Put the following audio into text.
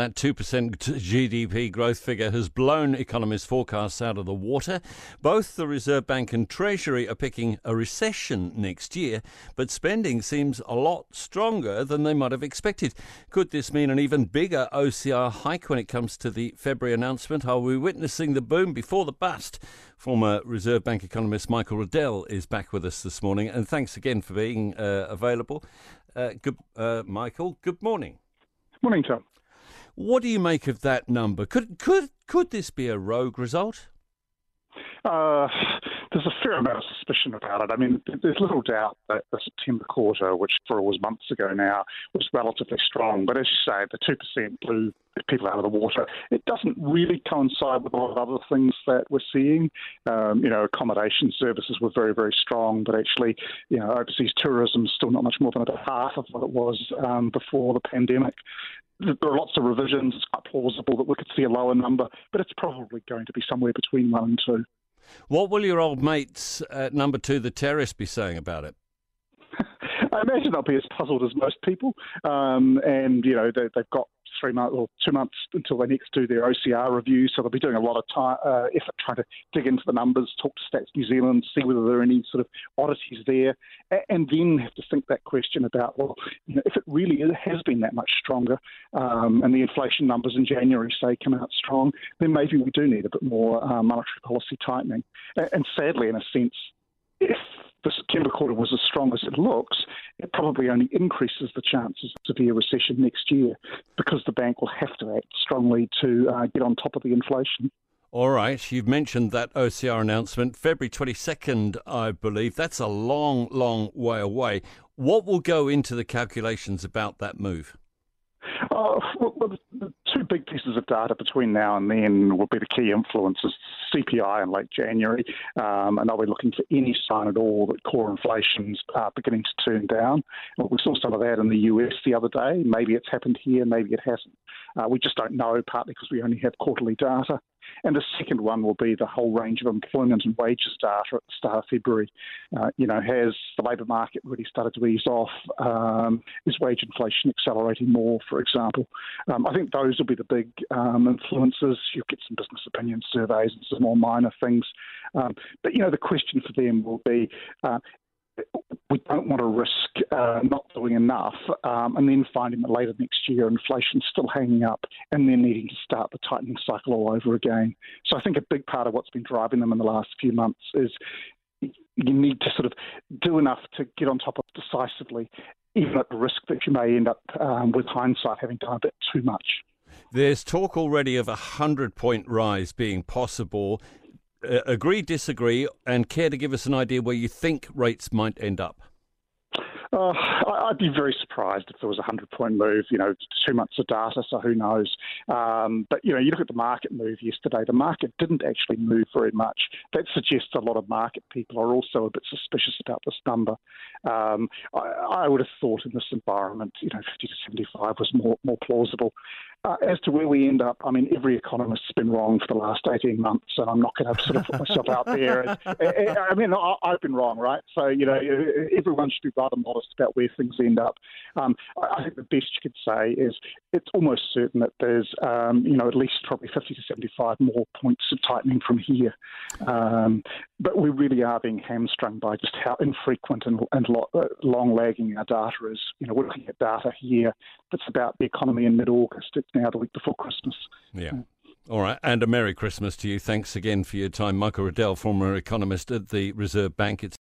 that 2% GDP growth figure has blown economists' forecasts out of the water. Both the Reserve Bank and Treasury are picking a recession next year, but spending seems a lot stronger than they might have expected. Could this mean an even bigger OCR hike when it comes to the February announcement? Are we witnessing the boom before the bust? Former Reserve Bank economist Michael Reddell is back with us this morning, and thanks again for being uh, available. Uh, good, uh, Michael. Good morning. Morning, Tom. What do you make of that number? Could could could this be a rogue result? Uh, there's a fair amount of suspicion about it. I mean, there's little doubt that the September quarter, which for was months ago now, was relatively strong. But as you say, the 2% blew people out of the water. It doesn't really coincide with a lot of other things that we're seeing. Um, you know, accommodation services were very, very strong, but actually, you know, overseas tourism is still not much more than about half of what it was um, before the pandemic there are lots of revisions. It's quite plausible that we could see a lower number, but it's probably going to be somewhere between one and two. What will your old mates at number two, the terrace, be saying about it? I imagine they'll be as puzzled as most people, um, and you know they, have got three months or two months until they next do their OCR review. So they'll be doing a lot of time, uh, effort trying to dig into the numbers, talk to Stats New Zealand, see whether there are any sort of oddities there, and then have to think that question about well, you know, if it really has been that much stronger, um, and the inflation numbers in January say come out strong, then maybe we do need a bit more uh, monetary policy tightening. And sadly, in a sense, if the September quarter was as strong as it looks, it probably only increases the chances of severe recession next year because the bank will have to act strongly to uh, get on top of the inflation. All right, you've mentioned that OCR announcement, February 22nd, I believe. That's a long, long way away. What will go into the calculations about that move? Uh, well, the two big pieces of data between now and then will be the key influences CPI in late January, um, and I'll be looking for any sign at all that core inflation's uh, beginning to turn down? We saw some of that in the US the other day. Maybe it's happened here, maybe it hasn't. Uh, we just don't know, partly because we only have quarterly data. And the second one will be the whole range of employment and wages data at the start of February. Uh, you know, has the labour market really started to ease off? Um, is wage inflation accelerating more, for example? Um, I think those will be the big um, influences. You'll get some business opinion surveys and some more minor things. Um, but, you know, the question for them will be uh, we don't want to risk uh, not doing enough um, and then finding that later next year inflation's still hanging up and then needing to start the tightening cycle all over again. So I think a big part of what's been driving them in the last few months is you need to sort of do enough to get on top of decisively, even at the risk that you may end up, um, with hindsight, having done a bit too much. There's talk already of a 100 point rise being possible. Uh, agree, disagree, and care to give us an idea where you think rates might end up? Uh, I'd be very surprised if there was a 100 point move. You know, two months of data, so who knows? Um, but, you know, you look at the market move yesterday, the market didn't actually move very much. That suggests a lot of market people are also a bit suspicious about this number. Um, I, I, would have thought in this environment, you know, 50 to 75 was more, more plausible. Uh, as to where we end up, I mean, every economist's been wrong for the last 18 months, and I'm not going to sort of put myself out there. I mean, I've been wrong, right? So, you know, everyone should be rather modest about where things end up. Um, I think the best you could say is it's almost certain that there's, um, you know, at least probably 50 to 75 more points of tightening from here. Um, but we really are being hamstrung by just how infrequent and, and uh, long lagging our data is. You know, we're looking at data here that's about the economy in mid August. It's now the week before Christmas. Yeah. Mm. All right, and a Merry Christmas to you. Thanks again for your time. Michael Reddell, former economist at the Reserve Bank. It's